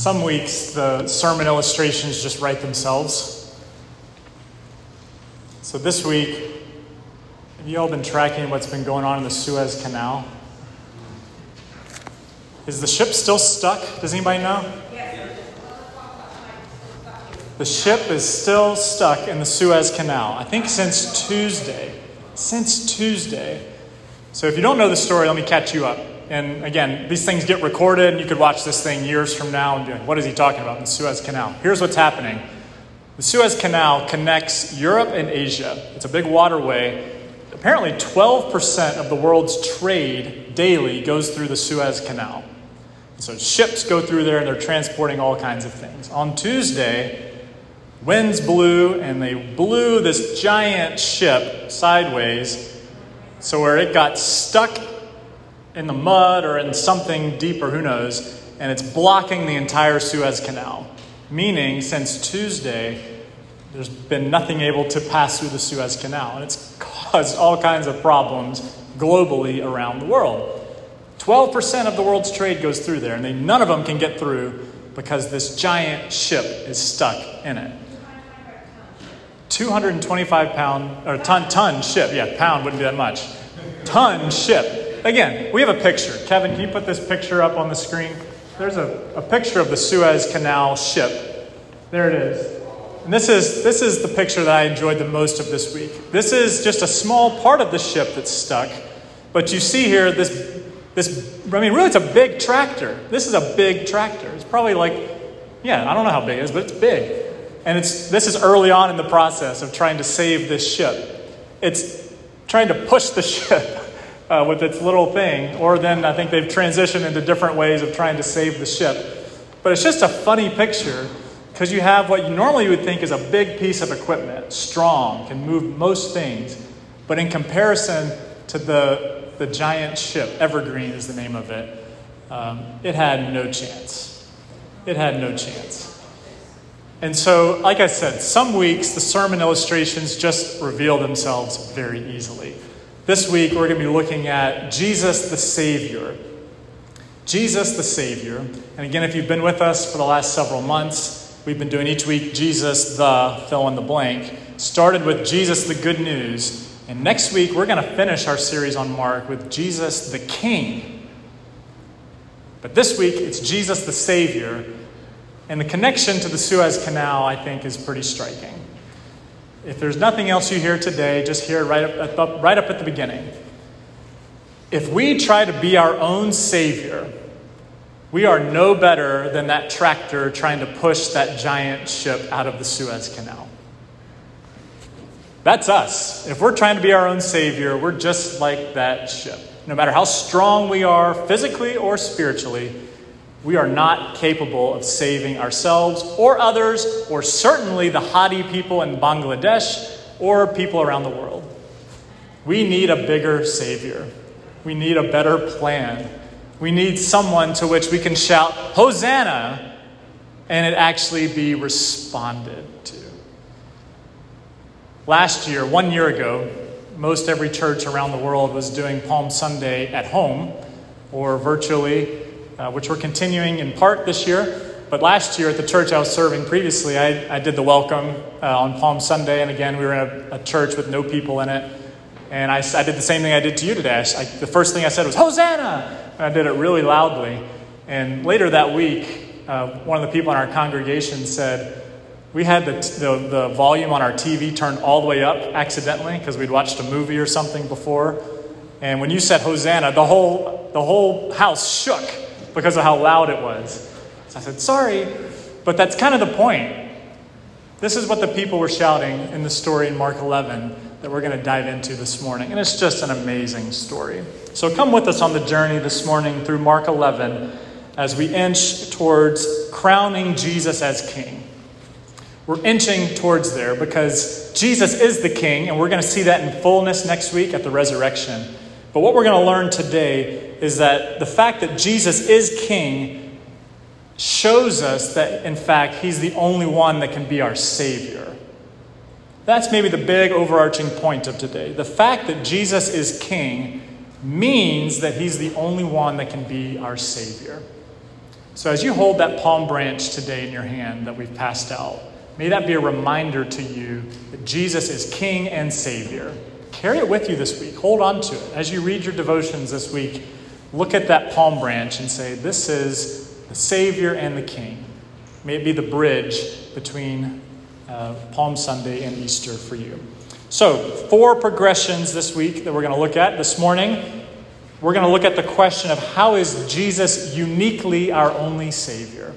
Some weeks the sermon illustrations just write themselves. So this week, have you all been tracking what's been going on in the Suez Canal? Is the ship still stuck? Does anybody know? The ship is still stuck in the Suez Canal, I think since Tuesday. Since Tuesday. So if you don't know the story, let me catch you up. And again, these things get recorded, and you could watch this thing years from now and be like, what is he talking about the Suez Canal? Here's what's happening the Suez Canal connects Europe and Asia, it's a big waterway. Apparently, 12% of the world's trade daily goes through the Suez Canal. So ships go through there and they're transporting all kinds of things. On Tuesday, winds blew and they blew this giant ship sideways so where it got stuck in the mud or in something deeper, who knows, and it's blocking the entire Suez Canal. Meaning, since Tuesday, there's been nothing able to pass through the Suez Canal, and it's caused all kinds of problems globally around the world. 12% of the world's trade goes through there, and they, none of them can get through because this giant ship is stuck in it. 225 pound, or ton, ton ship. Yeah, pound wouldn't be that much. Ton ship again, we have a picture. Kevin, can you put this picture up on the screen? There's a, a picture of the Suez Canal ship. There it is. And this is, this is the picture that I enjoyed the most of this week. This is just a small part of the ship that's stuck. But you see here this, this I mean, really, it's a big tractor. This is a big tractor. It's probably like, yeah, I don't know how big it is, but it's big. And it's, this is early on in the process of trying to save this ship. It's trying to push the ship uh, with its little thing. Or then I think they've transitioned into different ways of trying to save the ship. But it's just a funny picture because you have what you normally would think is a big piece of equipment, strong, can move most things. But in comparison to the, the giant ship, Evergreen is the name of it, um, it had no chance. It had no chance. And so, like I said, some weeks the sermon illustrations just reveal themselves very easily. This week, we're going to be looking at Jesus the Savior. Jesus the Savior. And again, if you've been with us for the last several months, we've been doing each week Jesus the fill in the blank. Started with Jesus the Good News. And next week, we're going to finish our series on Mark with Jesus the King. But this week, it's Jesus the Savior. And the connection to the Suez Canal, I think, is pretty striking. If there's nothing else you hear today, just hear right up, right up at the beginning. If we try to be our own Savior, we are no better than that tractor trying to push that giant ship out of the Suez Canal. That's us. If we're trying to be our own Savior, we're just like that ship. No matter how strong we are, physically or spiritually, we are not capable of saving ourselves or others, or certainly the Hadi people in Bangladesh or people around the world. We need a bigger Savior. We need a better plan. We need someone to which we can shout, Hosanna, and it actually be responded to. Last year, one year ago, most every church around the world was doing Palm Sunday at home or virtually uh, which we're continuing in part this year. But last year at the church I was serving previously, I, I did the welcome uh, on Palm Sunday. And again, we were in a, a church with no people in it. And I, I, did the same thing I did to you today. I, the first thing I said was, Hosanna! And I did it really loudly. And later that week, uh, one of the people in our congregation said, we had the, the, the volume on our TV turned all the way up accidentally because we'd watched a movie or something before. And when you said Hosanna, the whole, the whole house shook because of how loud it was. So I said, Sorry, but that's kind of the point. This is what the people were shouting in the story in Mark 11 that we're going to dive into this morning. And it's just an amazing story. So come with us on the journey this morning through Mark 11 as we inch towards crowning Jesus as King. We're inching towards there because Jesus is the King, and we're going to see that in fullness next week at the resurrection. But what we're going to learn today is that the fact that Jesus is king shows us that, in fact, he's the only one that can be our Savior. That's maybe the big overarching point of today. The fact that Jesus is king means that he's the only one that can be our Savior. So as you hold that palm branch today in your hand that we've passed out, may that be a reminder to you that Jesus is King and Savior. Carry it with you this week. Hold on to it. As you read your devotions this week, look at that palm branch and say, This is the Savior and the King. May it be the bridge between uh, Palm Sunday and Easter for you. So, four progressions this week that we're going to look at this morning. We're going to look at the question of how is Jesus uniquely our only Savior?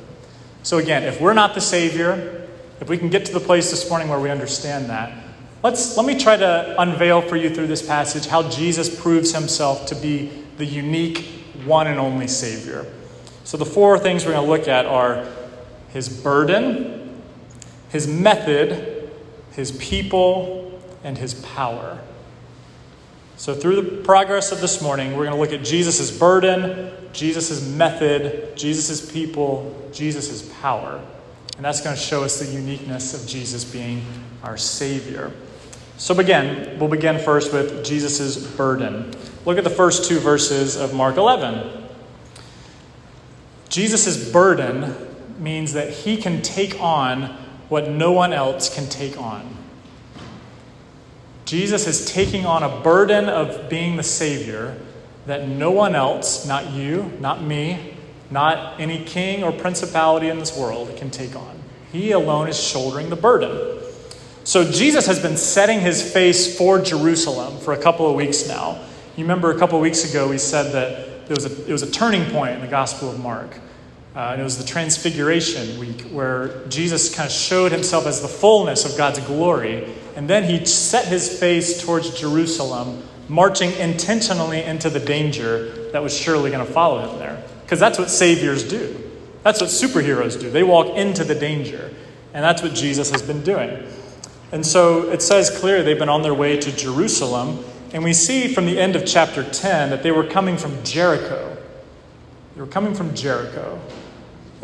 So, again, if we're not the Savior, if we can get to the place this morning where we understand that, let's, let me try to unveil for you through this passage how Jesus proves himself to be the unique, one and only Savior. So, the four things we're going to look at are his burden, his method, his people, and his power. So, through the progress of this morning, we're going to look at Jesus' burden, Jesus' method, Jesus' people, Jesus' power. And that's going to show us the uniqueness of Jesus being our Savior. So, begin, we'll begin first with Jesus' burden. Look at the first two verses of Mark 11. Jesus' burden means that he can take on what no one else can take on. Jesus is taking on a burden of being the Savior that no one else, not you, not me, not any king or principality in this world, can take on. He alone is shouldering the burden. So Jesus has been setting his face for Jerusalem for a couple of weeks now. You remember a couple weeks ago we said that there was a, it was a turning point in the Gospel of Mark. Uh, and it was the Transfiguration week where Jesus kind of showed himself as the fullness of God's glory. And then he set his face towards Jerusalem, marching intentionally into the danger that was surely going to follow him there. Because that's what saviors do. That's what superheroes do. They walk into the danger. And that's what Jesus has been doing. And so it says clearly they've been on their way to Jerusalem. And we see from the end of chapter 10 that they were coming from Jericho. They were coming from Jericho.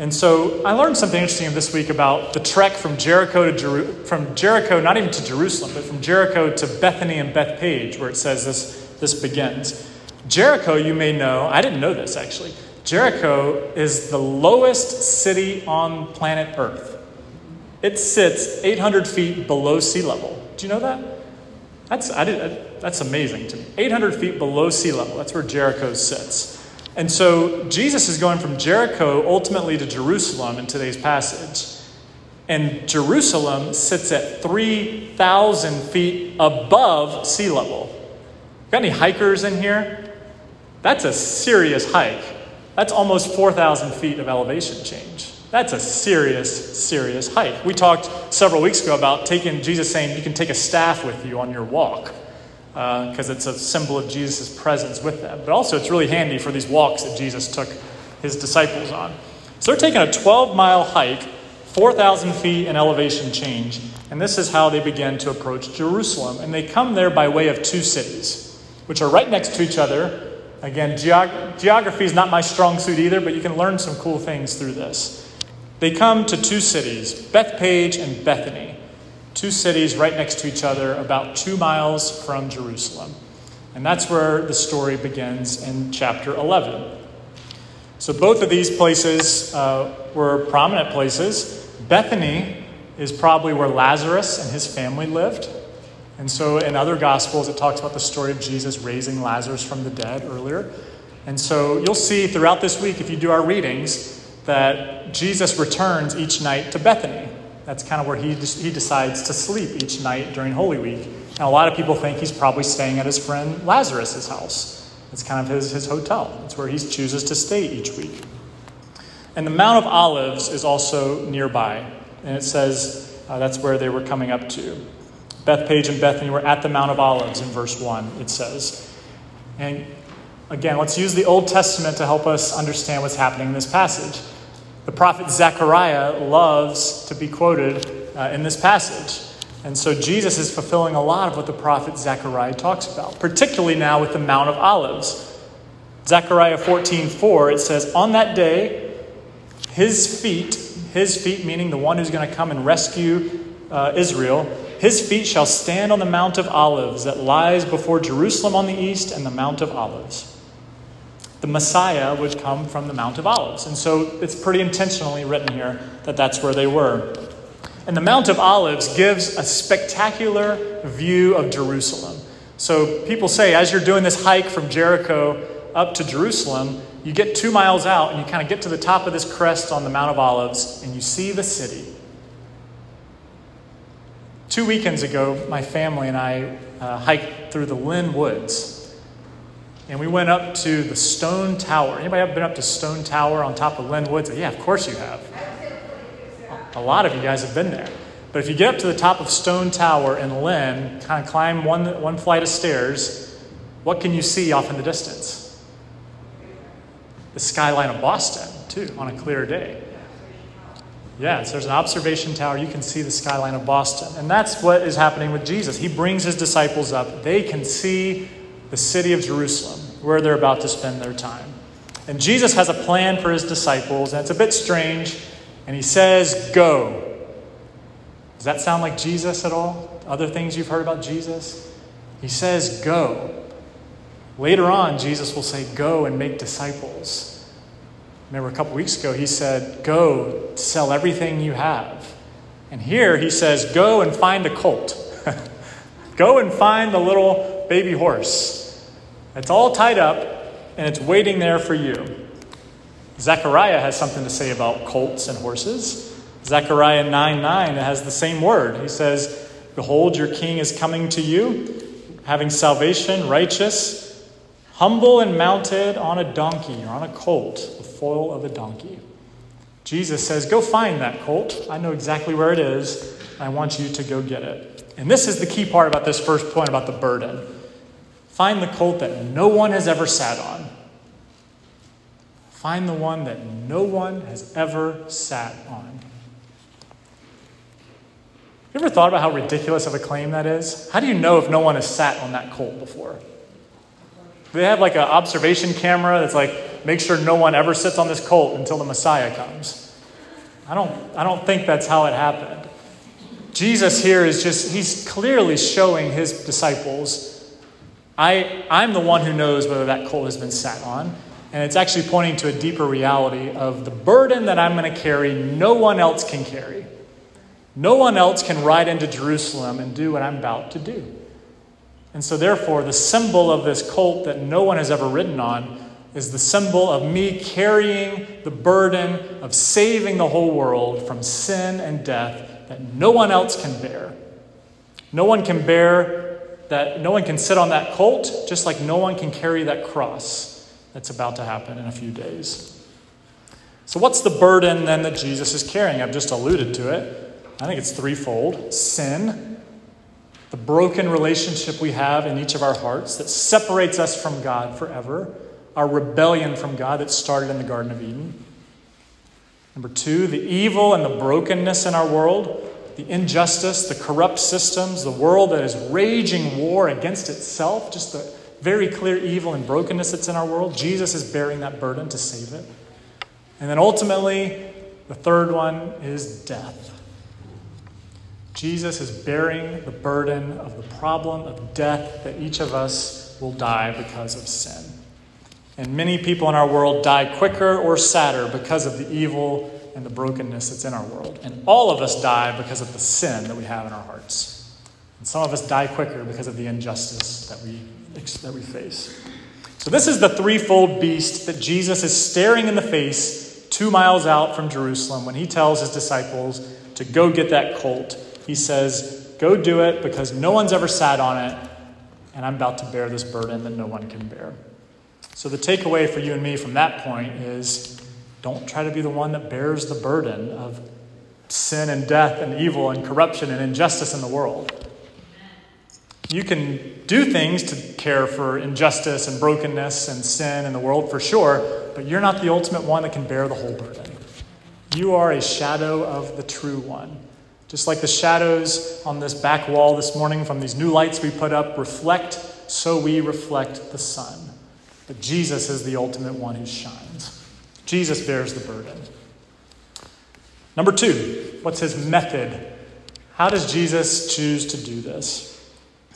And so I learned something interesting this week about the trek from Jericho to Jeru- from Jericho, not even to Jerusalem, but from Jericho to Bethany and Bethpage, where it says this, this begins. Jericho, you may know, I didn't know this actually. Jericho is the lowest city on planet Earth. It sits 800 feet below sea level. Do you know that? That's, I did, that's amazing to me. 800 feet below sea level. That's where Jericho sits. And so Jesus is going from Jericho ultimately to Jerusalem in today's passage. And Jerusalem sits at 3,000 feet above sea level. Got any hikers in here? That's a serious hike. That's almost 4,000 feet of elevation change. That's a serious, serious hike. We talked several weeks ago about taking Jesus saying you can take a staff with you on your walk because uh, it's a symbol of Jesus' presence with them. But also, it's really handy for these walks that Jesus took his disciples on. So they're taking a 12 mile hike, 4,000 feet in elevation change, and this is how they begin to approach Jerusalem. And they come there by way of two cities, which are right next to each other. Again, geog- geography is not my strong suit either, but you can learn some cool things through this. They come to two cities, Bethpage and Bethany two cities right next to each other, about two miles from Jerusalem. And that's where the story begins in chapter 11. So both of these places uh, were prominent places. Bethany is probably where Lazarus and his family lived. And so in other gospels, it talks about the story of Jesus raising Lazarus from the dead earlier. And so you'll see throughout this week, if you do our readings, that Jesus returns each night to Bethany. That's kind of where he, he decides to sleep each night during Holy Week. And a lot of people think he's probably staying at his friend Lazarus' house. It's kind of his, his hotel. It's where he chooses to stay each week. And the Mount of Olives is also nearby. And it says uh, that's where they were coming up to. Bethpage and Bethany were at the Mount of Olives in verse 1, it says. And again, let's use the Old Testament to help us understand what's happening in this passage. The prophet Zechariah loves to be quoted uh, in this passage. And so Jesus is fulfilling a lot of what the prophet Zechariah talks about, particularly now with the Mount of Olives. Zechariah 14:4 it says, "On that day his feet, his feet meaning the one who's going to come and rescue uh, Israel, his feet shall stand on the Mount of Olives that lies before Jerusalem on the east and the Mount of Olives." The Messiah would come from the Mount of Olives. And so it's pretty intentionally written here that that's where they were. And the Mount of Olives gives a spectacular view of Jerusalem. So people say, as you're doing this hike from Jericho up to Jerusalem, you get two miles out and you kind of get to the top of this crest on the Mount of Olives and you see the city. Two weekends ago, my family and I uh, hiked through the Lynn Woods. And we went up to the Stone Tower. Anybody ever been up to Stone Tower on top of Lynn Woods? Yeah, of course you have. A lot of you guys have been there. But if you get up to the top of Stone Tower in Lynn, kind of climb one, one flight of stairs, what can you see off in the distance? The skyline of Boston, too, on a clear day. Yes, there's an observation tower. You can see the skyline of Boston. And that's what is happening with Jesus. He brings his disciples up. They can see the city of Jerusalem, where they're about to spend their time. And Jesus has a plan for his disciples, and it's a bit strange. And he says, Go. Does that sound like Jesus at all? Other things you've heard about Jesus? He says, Go. Later on, Jesus will say, Go and make disciples. Remember a couple weeks ago, he said, Go, sell everything you have. And here he says, Go and find a colt. Go and find the little baby horse. It's all tied up and it's waiting there for you. Zechariah has something to say about colts and horses. Zechariah 9 9 has the same word. He says, Behold, your king is coming to you, having salvation, righteous, humble and mounted on a donkey or on a colt, the foal of a donkey. Jesus says, Go find that colt. I know exactly where it is. I want you to go get it. And this is the key part about this first point about the burden. Find the colt that no one has ever sat on. Find the one that no one has ever sat on. You ever thought about how ridiculous of a claim that is? How do you know if no one has sat on that colt before? They have like an observation camera that's like, make sure no one ever sits on this colt until the Messiah comes. I don't, I don't think that's how it happened. Jesus here is just, he's clearly showing his disciples I, I'm the one who knows whether that colt has been sat on. And it's actually pointing to a deeper reality of the burden that I'm going to carry, no one else can carry. No one else can ride into Jerusalem and do what I'm about to do. And so, therefore, the symbol of this colt that no one has ever ridden on is the symbol of me carrying the burden of saving the whole world from sin and death that no one else can bear. No one can bear that no one can sit on that colt, just like no one can carry that cross that's about to happen in a few days. So, what's the burden then that Jesus is carrying? I've just alluded to it. I think it's threefold sin, the broken relationship we have in each of our hearts that separates us from God forever, our rebellion from God that started in the Garden of Eden. Number two, the evil and the brokenness in our world the injustice, the corrupt systems, the world that is raging war against itself, just the very clear evil and brokenness that's in our world. Jesus is bearing that burden to save it. And then ultimately, the third one is death. Jesus is bearing the burden of the problem of death that each of us will die because of sin. And many people in our world die quicker or sadder because of the evil and the brokenness that's in our world. And all of us die because of the sin that we have in our hearts. And some of us die quicker because of the injustice that we, that we face. So, this is the threefold beast that Jesus is staring in the face two miles out from Jerusalem when he tells his disciples to go get that colt. He says, Go do it because no one's ever sat on it, and I'm about to bear this burden that no one can bear. So, the takeaway for you and me from that point is don't try to be the one that bears the burden of sin and death and evil and corruption and injustice in the world. You can do things to care for injustice and brokenness and sin in the world for sure, but you're not the ultimate one that can bear the whole burden. You are a shadow of the true one. Just like the shadows on this back wall this morning from these new lights we put up reflect, so we reflect the sun. But Jesus is the ultimate one who shines. Jesus bears the burden. Number two, what's his method? How does Jesus choose to do this?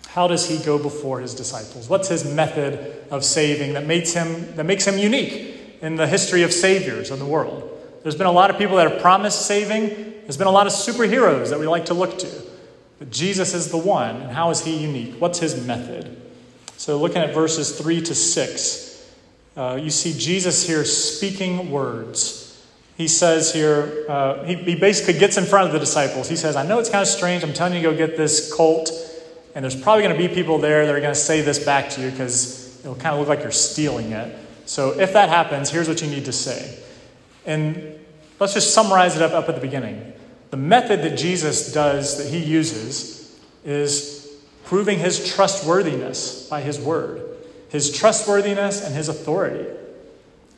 How does he go before his disciples? What's his method of saving that makes him, that makes him unique in the history of saviors in the world? There's been a lot of people that have promised saving. There's been a lot of superheroes that we like to look to. But Jesus is the one. And how is he unique? What's his method? So, looking at verses 3 to 6, uh, you see Jesus here speaking words. He says here, uh, he, he basically gets in front of the disciples. He says, I know it's kind of strange. I'm telling you to go get this colt. And there's probably going to be people there that are going to say this back to you because it'll kind of look like you're stealing it. So if that happens, here's what you need to say. And let's just summarize it up, up at the beginning. The method that Jesus does, that he uses, is proving his trustworthiness by his word, his trustworthiness and his authority.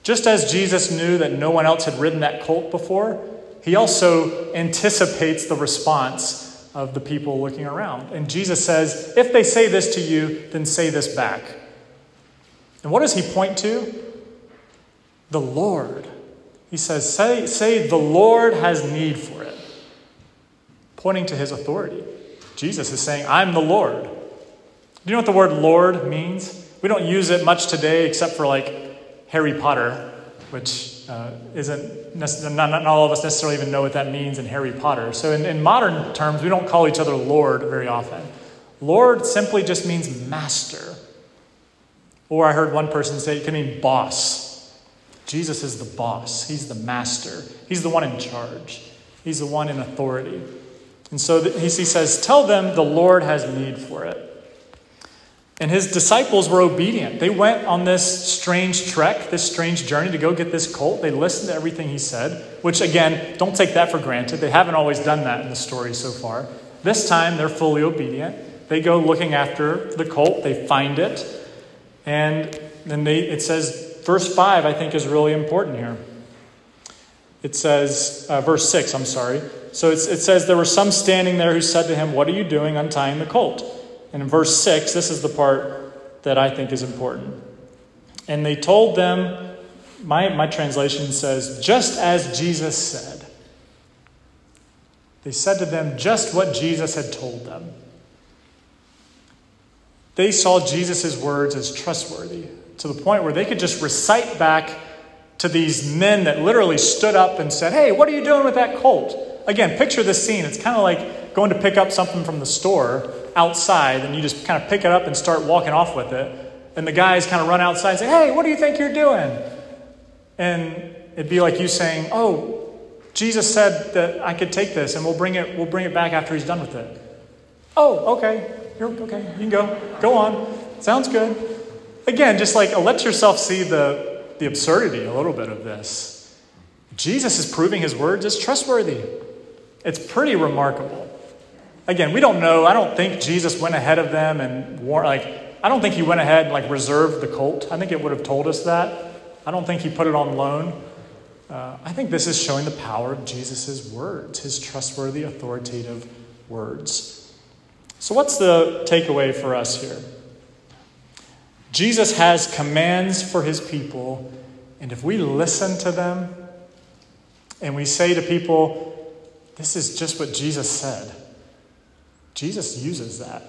Just as Jesus knew that no one else had ridden that colt before, he also anticipates the response of the people looking around. And Jesus says, If they say this to you, then say this back. And what does he point to? The Lord. He says, Say, say the Lord has need for it, pointing to his authority. Jesus is saying, I'm the Lord. Do you know what the word Lord means? We don't use it much today except for like Harry Potter, which uh, isn't not, not, all of us necessarily even know what that means in Harry Potter. So, in, in modern terms, we don't call each other Lord very often. Lord simply just means master. Or I heard one person say it can mean boss. Jesus is the boss, He's the master, He's the one in charge, He's the one in authority. And so he says, Tell them the Lord has need for it. And his disciples were obedient. They went on this strange trek, this strange journey to go get this colt. They listened to everything he said, which, again, don't take that for granted. They haven't always done that in the story so far. This time, they're fully obedient. They go looking after the colt, they find it, and then they, it says, verse 5, I think, is really important here. It says, uh, verse 6, I'm sorry. So it says, There were some standing there who said to him, What are you doing untying the colt? And in verse 6, this is the part that I think is important. And they told them, my, my translation says, just as Jesus said. They said to them just what Jesus had told them. They saw Jesus' words as trustworthy to the point where they could just recite back to these men that literally stood up and said, Hey, what are you doing with that colt? Again, picture this scene. It's kind of like going to pick up something from the store outside and you just kind of pick it up and start walking off with it. And the guys kind of run outside and say, Hey, what do you think you're doing? And it'd be like you saying, Oh, Jesus said that I could take this and we'll bring it, we'll bring it back after he's done with it. Oh, okay. You're okay. You can go. Go on. Sounds good. Again, just like uh, let yourself see the, the absurdity a little bit of this. Jesus is proving his words is trustworthy. It's pretty remarkable. Again, we don't know. I don't think Jesus went ahead of them and like I don't think he went ahead and like reserved the colt. I think it would have told us that. I don't think he put it on loan. Uh, I think this is showing the power of Jesus' words, his trustworthy, authoritative words. So, what's the takeaway for us here? Jesus has commands for his people, and if we listen to them and we say to people, This is just what Jesus said Jesus uses that.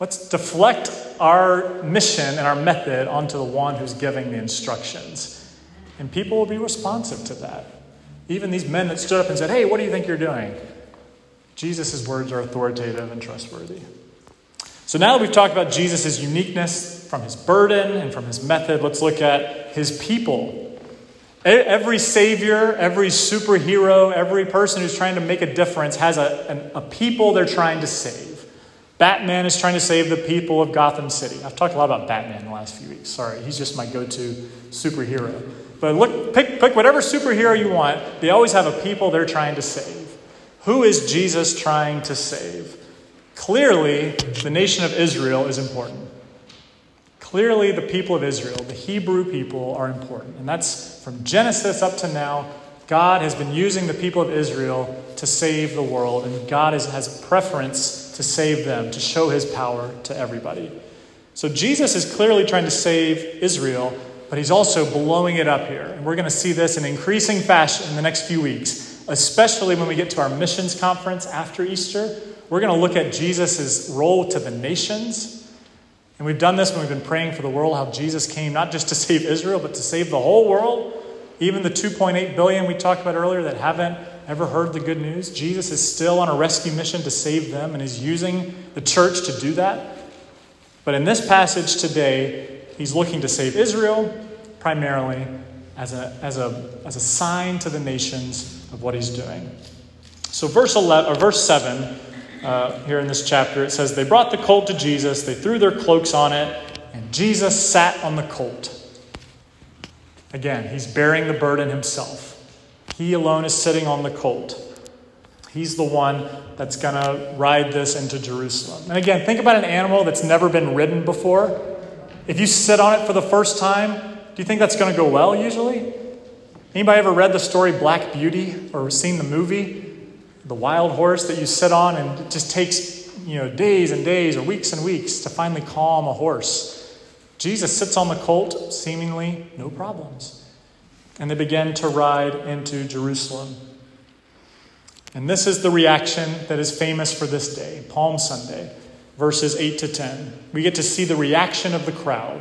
Let's deflect our mission and our method onto the one who's giving the instructions. And people will be responsive to that. Even these men that stood up and said, Hey, what do you think you're doing? Jesus' words are authoritative and trustworthy. So now that we've talked about Jesus' uniqueness from his burden and from his method, let's look at his people Every savior, every superhero, every person who's trying to make a difference has a, a, a, people they're trying to save. Batman is trying to save the people of Gotham City. I've talked a lot about Batman in the last few weeks. Sorry, he's just my go to superhero. But look, pick, pick whatever superhero you want, they always have a people they're trying to save. Who is Jesus trying to save? Clearly, the nation of Israel is important. Clearly, the people of Israel, the Hebrew people, are important. And that's from Genesis up to now. God has been using the people of Israel to save the world, and God is, has a preference to save them, to show his power to everybody. So Jesus is clearly trying to save Israel, but he's also blowing it up here. And we're going to see this in increasing fashion in the next few weeks especially when we get to our missions conference after Easter. We're going to look at Jesus' role to the nations. And we've done this when we've been praying for the world, how Jesus came not just to save Israel, but to save the whole world. Even the 2.8 billion we talked about earlier that haven't ever heard the good news, Jesus is still on a rescue mission to save them and is using the church to do that. But in this passage today, he's looking to save Israel primarily as a, as a, as a sign to the nations of what he's doing. So, verse, 11, or verse 7 uh, here in this chapter, it says, They brought the colt to Jesus, they threw their cloaks on it, and Jesus sat on the colt. Again, he's bearing the burden himself. He alone is sitting on the colt. He's the one that's going to ride this into Jerusalem. And again, think about an animal that's never been ridden before. If you sit on it for the first time, do you think that's going to go well usually? Anybody ever read the story Black Beauty or seen the movie? The wild horse that you sit on and it just takes, you know, days and days or weeks and weeks to finally calm a horse. Jesus sits on the colt, seemingly no problems. And they begin to ride into Jerusalem. And this is the reaction that is famous for this day, Palm Sunday, verses 8 to 10. We get to see the reaction of the crowd.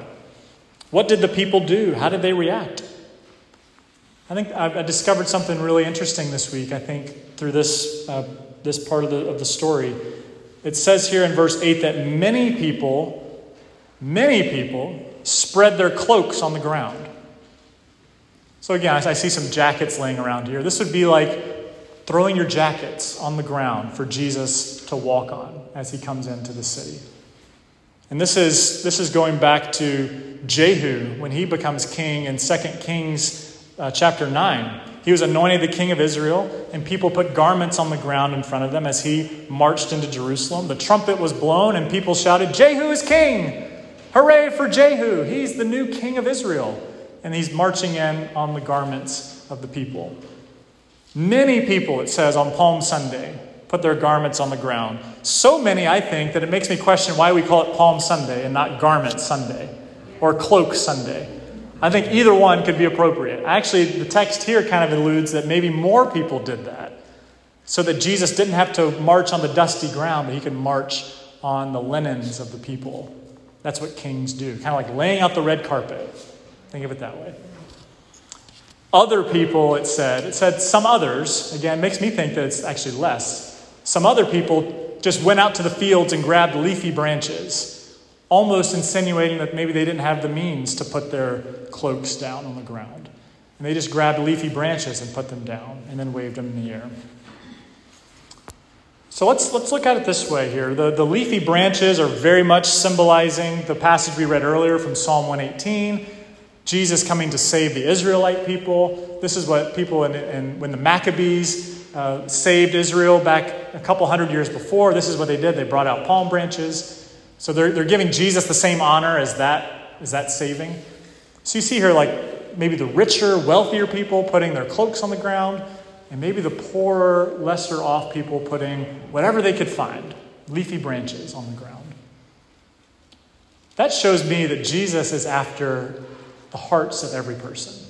What did the people do? How did they react? I think I discovered something really interesting this week, I think, through this, uh, this part of the, of the story. It says here in verse 8 that many people Many people spread their cloaks on the ground. So, again, I see some jackets laying around here. This would be like throwing your jackets on the ground for Jesus to walk on as he comes into the city. And this is, this is going back to Jehu when he becomes king in 2 Kings uh, chapter 9. He was anointed the king of Israel, and people put garments on the ground in front of them as he marched into Jerusalem. The trumpet was blown, and people shouted, Jehu is king! Hooray for Jehu! He's the new king of Israel. And he's marching in on the garments of the people. Many people, it says, on Palm Sunday put their garments on the ground. So many, I think, that it makes me question why we call it Palm Sunday and not Garment Sunday or Cloak Sunday. I think either one could be appropriate. Actually, the text here kind of alludes that maybe more people did that so that Jesus didn't have to march on the dusty ground, but he could march on the linens of the people. That's what kings do, kind of like laying out the red carpet. Think of it that way. Other people, it said, it said some others, again, makes me think that it's actually less. Some other people just went out to the fields and grabbed leafy branches, almost insinuating that maybe they didn't have the means to put their cloaks down on the ground. And they just grabbed leafy branches and put them down and then waved them in the air. So let's, let's look at it this way here. The, the leafy branches are very much symbolizing the passage we read earlier from Psalm 118 Jesus coming to save the Israelite people. This is what people in, in when the Maccabees uh, saved Israel back a couple hundred years before, this is what they did. They brought out palm branches. So they're, they're giving Jesus the same honor as that, as that saving. So you see here, like maybe the richer, wealthier people putting their cloaks on the ground and maybe the poorer, lesser off people putting whatever they could find, leafy branches on the ground. That shows me that Jesus is after the hearts of every person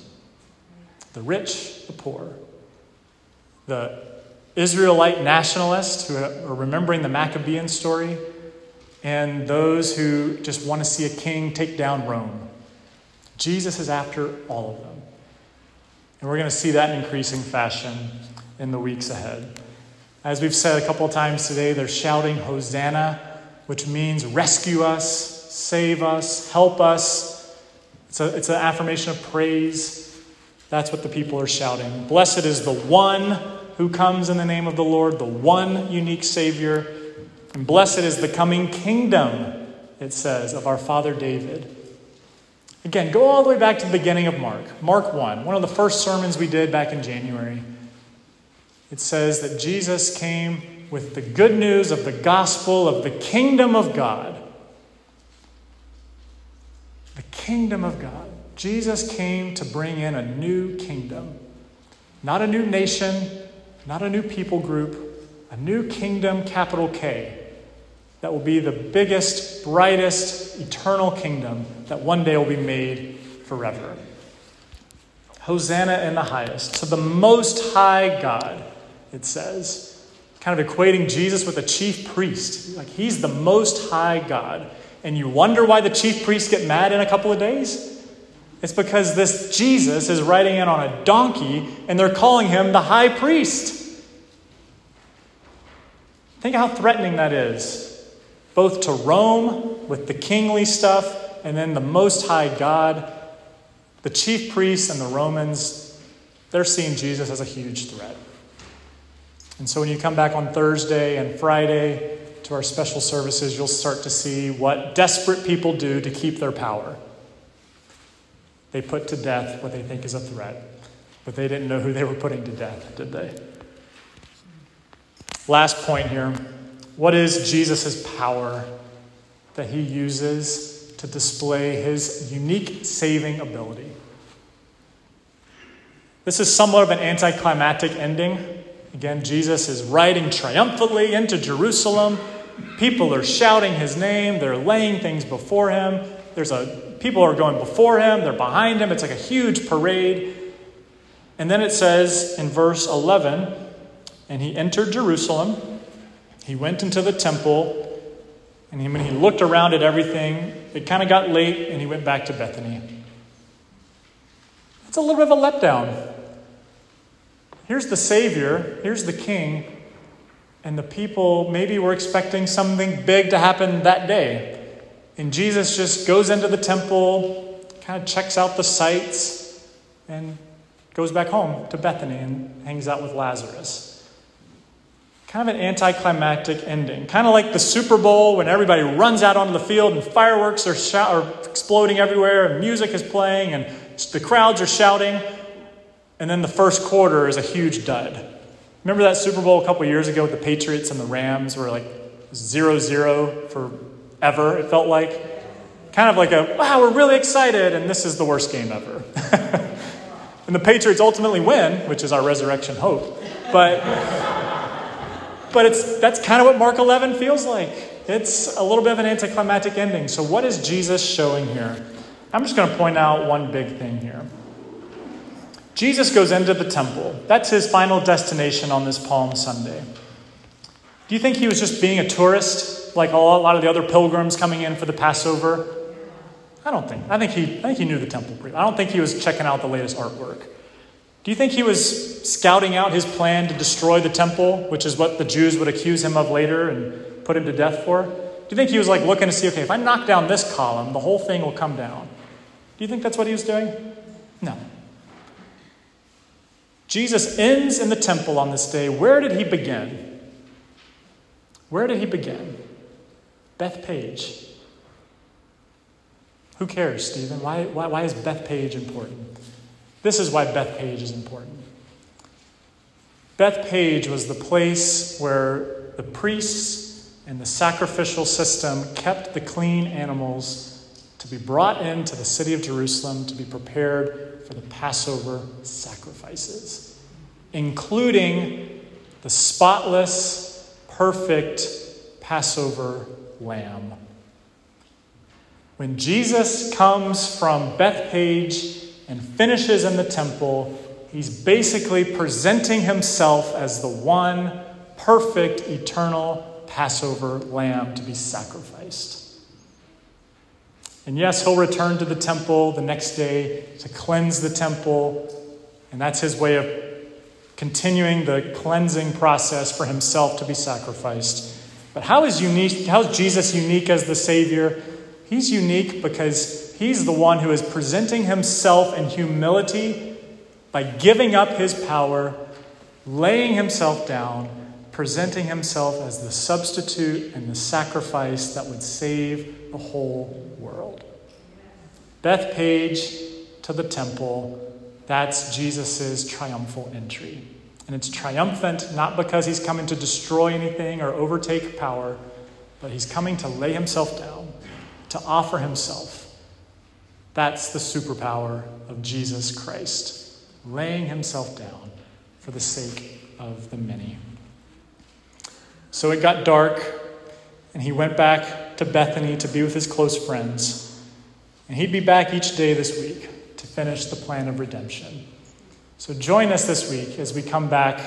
the rich, the poor, the Israelite nationalists who are remembering the Maccabean story, and those who just want to see a king take down Rome. Jesus is after all of them. And we're going to see that in increasing fashion in the weeks ahead. As we've said a couple of times today, they're shouting Hosanna, which means rescue us, save us, help us. It's, a, it's an affirmation of praise. That's what the people are shouting. Blessed is the one who comes in the name of the Lord, the one unique Savior. And blessed is the coming kingdom, it says, of our Father David. Again, go all the way back to the beginning of Mark, Mark 1, one of the first sermons we did back in January. It says that Jesus came with the good news of the gospel of the kingdom of God. The kingdom of God. Jesus came to bring in a new kingdom. Not a new nation, not a new people group, a new kingdom, capital K that will be the biggest, brightest, eternal kingdom that one day will be made forever. Hosanna in the highest. To the most high God, it says. Kind of equating Jesus with a chief priest. Like he's the most high God. And you wonder why the chief priests get mad in a couple of days? It's because this Jesus is riding in on a donkey and they're calling him the high priest. Think how threatening that is, both to Rome with the kingly stuff and then the Most High God. The chief priests and the Romans, they're seeing Jesus as a huge threat. And so when you come back on Thursday and Friday to our special services, you'll start to see what desperate people do to keep their power. They put to death what they think is a threat, but they didn't know who they were putting to death, did they? Last point here. What is Jesus' power that he uses to display his unique saving ability? This is somewhat of an anticlimactic ending. Again, Jesus is riding triumphantly into Jerusalem. People are shouting his name, they're laying things before him. There's a people are going before him, they're behind him. It's like a huge parade. And then it says in verse 11, and he entered Jerusalem. He went into the temple. And when he looked around at everything, it kind of got late and he went back to Bethany. It's a little bit of a letdown. Here's the Savior, here's the King, and the people maybe were expecting something big to happen that day. And Jesus just goes into the temple, kind of checks out the sights, and goes back home to Bethany and hangs out with Lazarus. Kind of an anticlimactic ending. Kind of like the Super Bowl when everybody runs out onto the field and fireworks are, shout- are exploding everywhere and music is playing and the crowds are shouting. And then the first quarter is a huge dud. Remember that Super Bowl a couple years ago with the Patriots and the Rams were like 0 0 for ever, it felt like. Kind of like a, wow, we're really excited, and this is the worst game ever. and the Patriots ultimately win, which is our resurrection hope. But, but it's, that's kind of what Mark 11 feels like. It's a little bit of an anticlimactic ending. So, what is Jesus showing here? I'm just going to point out one big thing here. Jesus goes into the temple. That's his final destination on this Palm Sunday. Do you think he was just being a tourist like a lot of the other pilgrims coming in for the Passover? I don't think. I think he, I think he knew the temple. I don't think he was checking out the latest artwork. Do you think he was scouting out his plan to destroy the temple, which is what the Jews would accuse him of later and put him to death for? Do you think he was like looking to see, okay, if I knock down this column, the whole thing will come down? Do you think that's what he was doing? No. Jesus ends in the temple on this day. Where did he begin? Where did he begin? Bethpage. Who cares, Stephen? Why, why, why is Bethpage important? This is why Bethpage is important. Bethpage was the place where the priests and the sacrificial system kept the clean animals to be brought into the city of Jerusalem to be prepared for the Passover sacrifices, including the spotless, perfect Passover lamb. When Jesus comes from Bethpage and finishes in the temple, he's basically presenting himself as the one perfect, eternal Passover lamb to be sacrificed. And yes, he'll return to the temple the next day to cleanse the temple, and that's his way of continuing the cleansing process for himself to be sacrificed. But how is unique how is Jesus unique as the Savior? He's unique because he's the one who is presenting himself in humility by giving up his power, laying himself down, presenting himself as the substitute and the sacrifice that would save the whole world. Bethpage to the temple, that's Jesus' triumphal entry. And it's triumphant not because he's coming to destroy anything or overtake power, but he's coming to lay himself down, to offer himself. That's the superpower of Jesus Christ, laying himself down for the sake of the many. So it got dark, and he went back to Bethany to be with his close friends. And he'd be back each day this week to finish the plan of redemption. So join us this week as we come back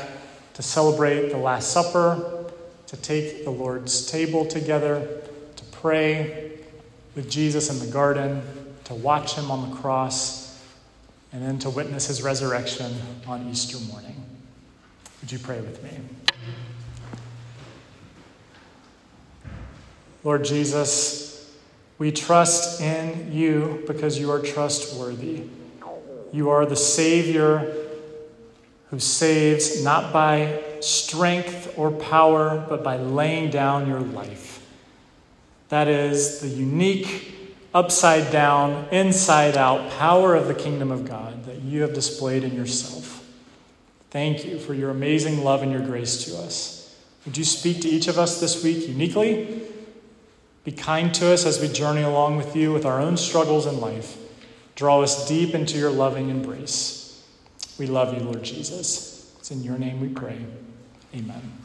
to celebrate the Last Supper, to take the Lord's table together, to pray with Jesus in the garden, to watch him on the cross, and then to witness his resurrection on Easter morning. Would you pray with me? Lord Jesus, we trust in you because you are trustworthy. You are the Savior who saves not by strength or power, but by laying down your life. That is the unique, upside down, inside out power of the kingdom of God that you have displayed in yourself. Thank you for your amazing love and your grace to us. Would you speak to each of us this week uniquely? Be kind to us as we journey along with you with our own struggles in life. Draw us deep into your loving embrace. We love you, Lord Jesus. It's in your name we pray. Amen.